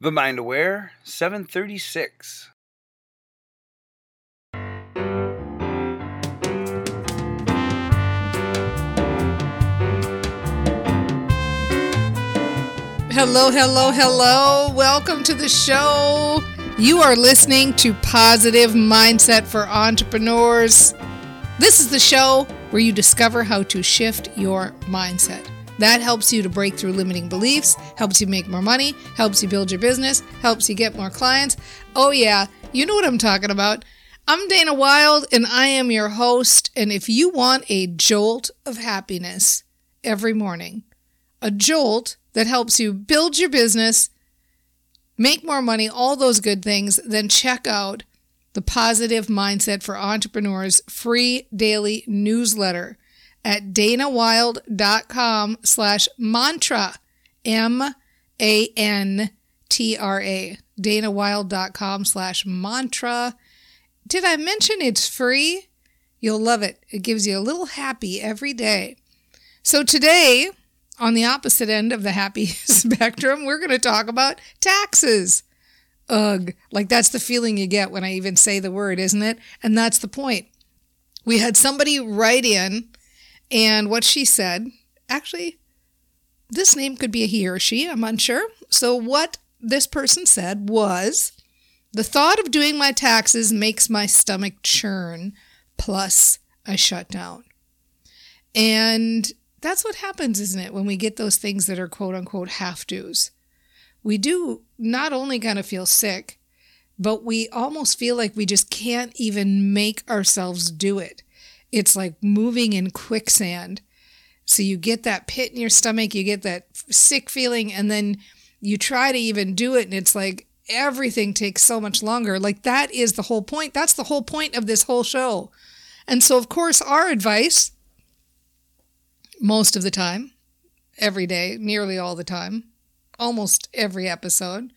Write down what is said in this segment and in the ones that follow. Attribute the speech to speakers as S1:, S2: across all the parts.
S1: The Mind Aware 736.
S2: Hello, hello, hello. Welcome to the show. You are listening to Positive Mindset for Entrepreneurs. This is the show where you discover how to shift your mindset. That helps you to break through limiting beliefs, helps you make more money, helps you build your business, helps you get more clients. Oh, yeah, you know what I'm talking about. I'm Dana Wilde, and I am your host. And if you want a jolt of happiness every morning, a jolt that helps you build your business, make more money, all those good things, then check out the Positive Mindset for Entrepreneurs free daily newsletter at danawilde.com slash mantra, M-A-N-T-R-A, danawilde.com slash mantra. Did I mention it's free? You'll love it. It gives you a little happy every day. So today, on the opposite end of the happy spectrum, we're going to talk about taxes. Ugh, like that's the feeling you get when I even say the word, isn't it? And that's the point. We had somebody write in, and what she said, actually, this name could be a he or she, I'm unsure. So, what this person said was the thought of doing my taxes makes my stomach churn, plus I shut down. And that's what happens, isn't it, when we get those things that are quote unquote have tos? We do not only kind of feel sick, but we almost feel like we just can't even make ourselves do it. It's like moving in quicksand. So you get that pit in your stomach, you get that sick feeling, and then you try to even do it, and it's like everything takes so much longer. Like that is the whole point. That's the whole point of this whole show. And so, of course, our advice most of the time, every day, nearly all the time, almost every episode,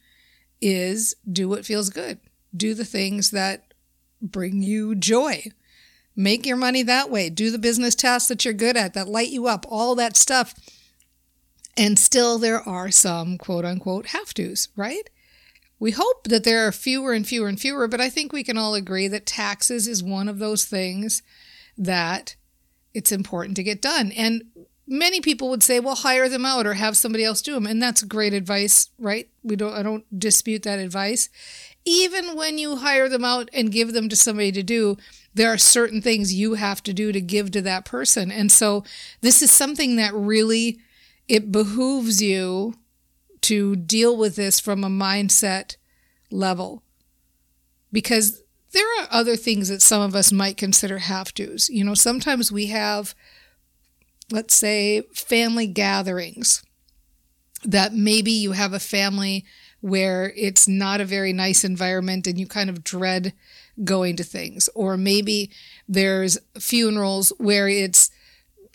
S2: is do what feels good. Do the things that bring you joy. Make your money that way. Do the business tasks that you're good at, that light you up, all that stuff. And still, there are some quote unquote have tos, right? We hope that there are fewer and fewer and fewer, but I think we can all agree that taxes is one of those things that it's important to get done. And many people would say, well, hire them out or have somebody else do them. And that's great advice, right? We don't I don't dispute that advice. Even when you hire them out and give them to somebody to do, there are certain things you have to do to give to that person. And so this is something that really it behooves you to deal with this from a mindset level. Because there are other things that some of us might consider have tos. You know, sometimes we have, let's say, family gatherings that maybe you have a family where it's not a very nice environment and you kind of dread going to things. Or maybe there's funerals where it's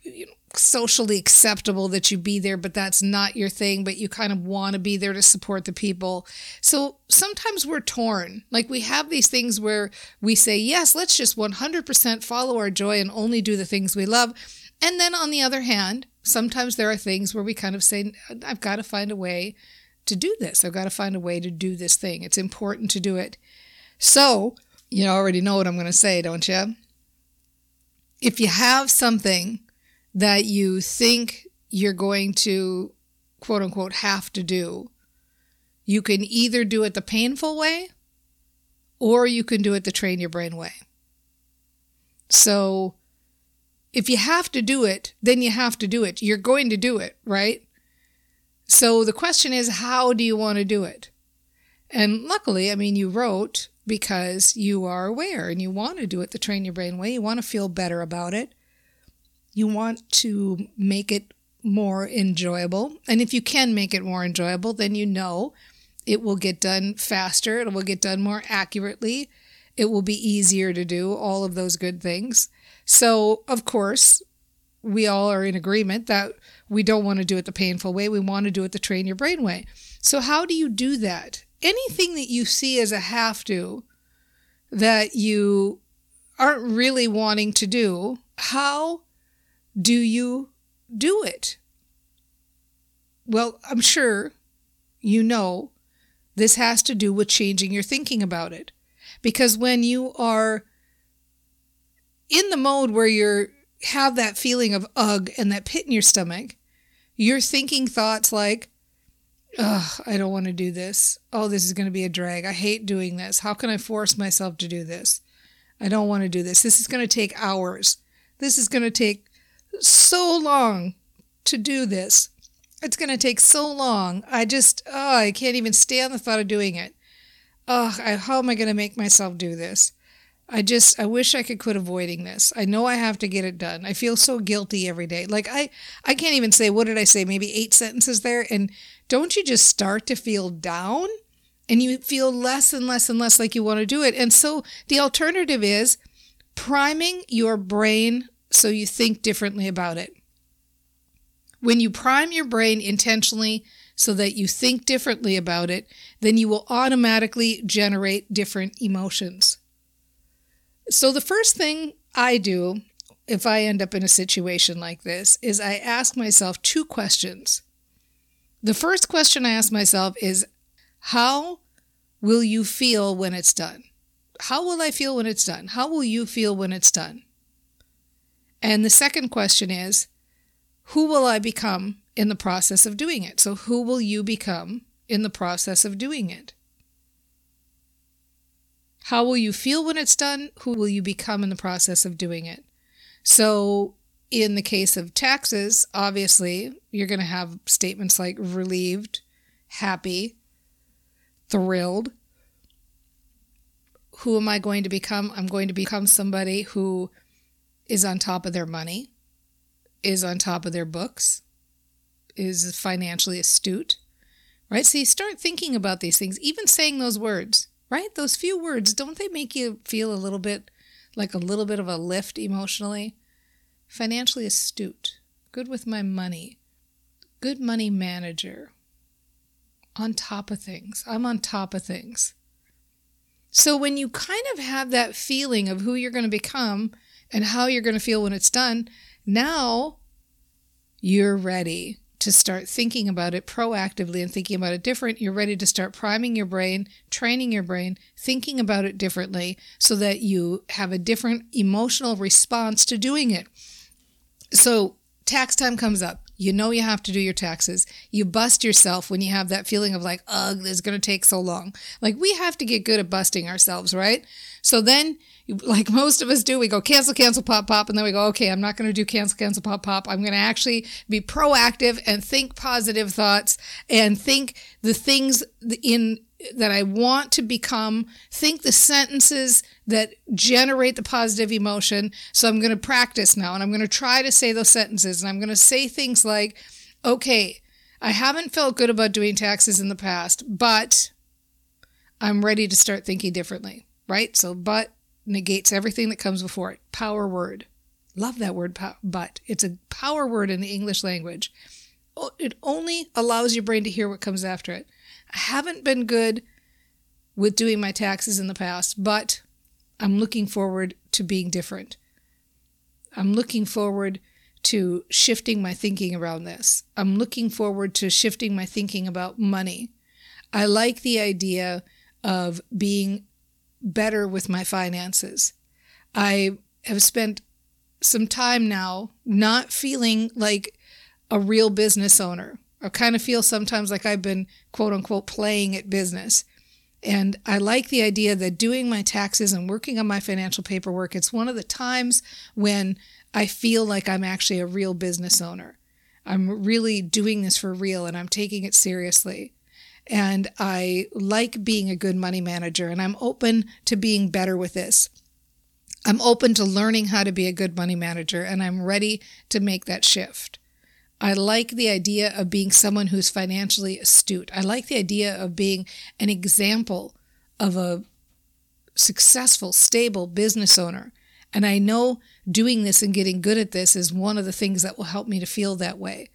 S2: you know, socially acceptable that you be there, but that's not your thing, but you kind of want to be there to support the people. So sometimes we're torn. Like we have these things where we say, yes, let's just 100% follow our joy and only do the things we love. And then on the other hand, sometimes there are things where we kind of say, I've got to find a way to do this. I've got to find a way to do this thing. It's important to do it. So, you already know what I'm going to say, don't you? If you have something that you think you're going to quote unquote have to do, you can either do it the painful way or you can do it the train your brain way. So if you have to do it, then you have to do it. You're going to do it, right? So the question is, how do you want to do it? And luckily, I mean, you wrote because you are aware and you want to do it the train your brain way. You want to feel better about it. You want to make it more enjoyable. And if you can make it more enjoyable, then you know it will get done faster, it will get done more accurately, it will be easier to do, all of those good things. So, of course, we all are in agreement that we don't want to do it the painful way. We want to do it the train your brain way. So, how do you do that? Anything that you see as a have to that you aren't really wanting to do, how do you do it? Well, I'm sure you know this has to do with changing your thinking about it. Because when you are in the mode where you're have that feeling of ugh and that pit in your stomach, you're thinking thoughts like, ugh, I don't want to do this. Oh, this is going to be a drag. I hate doing this. How can I force myself to do this? I don't want to do this. This is going to take hours. This is going to take so long to do this. It's going to take so long. I just, oh, I can't even stand the thought of doing it. Ugh, I, how am I going to make myself do this? I just, I wish I could quit avoiding this. I know I have to get it done. I feel so guilty every day. Like I, I can't even say, what did I say? Maybe eight sentences there. And don't you just start to feel down? And you feel less and less and less like you want to do it. And so the alternative is priming your brain so you think differently about it. When you prime your brain intentionally so that you think differently about it, then you will automatically generate different emotions. So, the first thing I do if I end up in a situation like this is I ask myself two questions. The first question I ask myself is How will you feel when it's done? How will I feel when it's done? How will you feel when it's done? And the second question is Who will I become in the process of doing it? So, who will you become in the process of doing it? How will you feel when it's done? Who will you become in the process of doing it? So, in the case of taxes, obviously, you're going to have statements like relieved, happy, thrilled. Who am I going to become? I'm going to become somebody who is on top of their money, is on top of their books, is financially astute, right? So you start thinking about these things, even saying those words right? Those few words, don't they make you feel a little bit like a little bit of a lift emotionally? Financially astute, good with my money, good money manager, on top of things. I'm on top of things. So when you kind of have that feeling of who you're going to become and how you're going to feel when it's done, now you're ready to start thinking about it proactively and thinking about it different, you're ready to start priming your brain, training your brain, thinking about it differently so that you have a different emotional response to doing it. So, tax time comes up. You know you have to do your taxes. You bust yourself when you have that feeling of like, ugh, this is going to take so long. Like, we have to get good at busting ourselves, right? So then like most of us do, we go cancel, cancel, pop, pop, and then we go, okay, I'm not going to do cancel, cancel, pop, pop. I'm going to actually be proactive and think positive thoughts and think the things in that I want to become, think the sentences that generate the positive emotion. So I'm going to practice now and I'm going to try to say those sentences and I'm going to say things like, okay, I haven't felt good about doing taxes in the past, but I'm ready to start thinking differently, right? So, but negates everything that comes before it. Power word. Love that word, but. It's a power word in the English language. Oh, it only allows your brain to hear what comes after it. I haven't been good with doing my taxes in the past, but I'm looking forward to being different. I'm looking forward to shifting my thinking around this. I'm looking forward to shifting my thinking about money. I like the idea of being better with my finances. I have spent some time now not feeling like a real business owner. I kind of feel sometimes like I've been quote unquote playing at business. And I like the idea that doing my taxes and working on my financial paperwork, it's one of the times when I feel like I'm actually a real business owner. I'm really doing this for real and I'm taking it seriously and I like being a good money manager, and I'm open to being better with this. I'm open to learning how to be a good money manager, and I'm ready to make that shift. I like the idea of being someone who's financially astute. I like the idea of being an example of a successful, stable business owner. And I know doing this and getting good at this is one of the things that will help me to feel that way.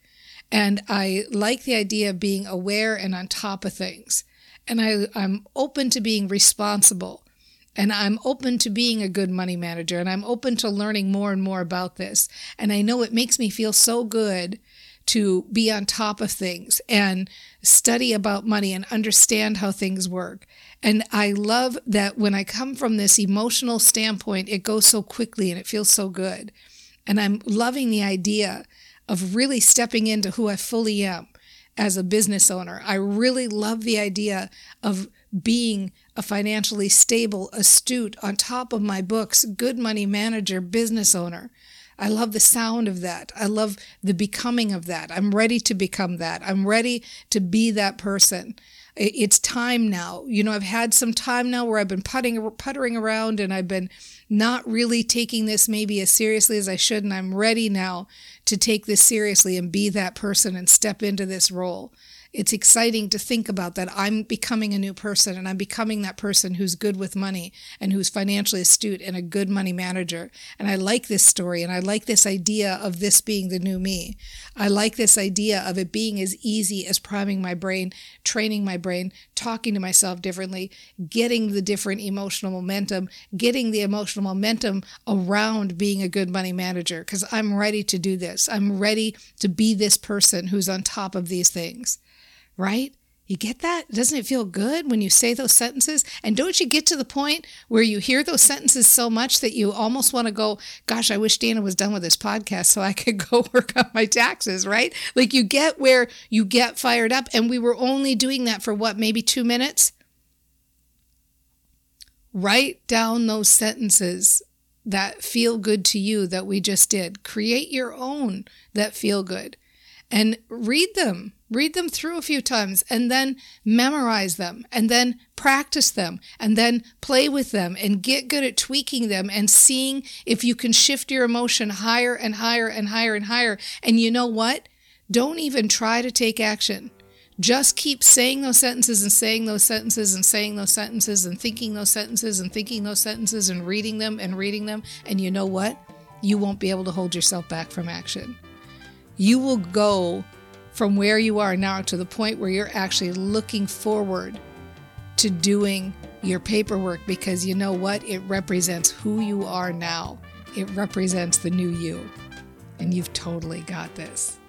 S2: And I like the idea of being aware and on top of things. And I, I'm open to being responsible. And I'm open to being a good money manager. And I'm open to learning more and more about this. And I know it makes me feel so good to be on top of things and study about money and understand how things work. And I love that when I come from this emotional standpoint, it goes so quickly and it feels so good. And I'm loving the idea of really stepping into who I fully am as a business owner. I really love the idea of being a financially stable, astute, on top of my books, good money manager, business owner. I love the sound of that. I love the becoming of that. I'm ready to become that. I'm ready to be that person. It's time now. You know, I've had some time now where I've been putting, puttering around and I've been not really taking this maybe as seriously as I should. And I'm ready now to take this seriously and be that person and step into this role it's exciting to think about that I'm becoming a new person and I'm becoming that person who's good with money and who's financially astute and a good money manager. And I like this story and I like this idea of this being the new me. I like this idea of it being as easy as priming my brain, training my brain, talking to myself differently, getting the different emotional momentum, getting the emotional momentum around being a good money manager because I'm ready to do this. I'm ready to be this person who's on top of these things right? You get that? Doesn't it feel good when you say those sentences? And don't you get to the point where you hear those sentences so much that you almost want to go, gosh, I wish Dana was done with this podcast so I could go work on my taxes, right? Like you get where you get fired up. And we were only doing that for what, maybe two minutes? Write down those sentences that feel good to you that we just did. Create your own that feel good and read them read them through a few times and then memorize them and then practice them and then play with them and get good at tweaking them and seeing if you can shift your emotion higher and higher and higher and higher. And you know what? Don't even try to take action. Just keep saying those sentences and saying those sentences and saying those sentences and thinking those sentences and thinking those sentences and reading them and reading them. And you know what? You won't be able to hold yourself back from action. You will go from where you are now to the point where you're actually looking forward to doing your paperwork because you know what? It represents who you are now. It represents the new you. And you've totally got this.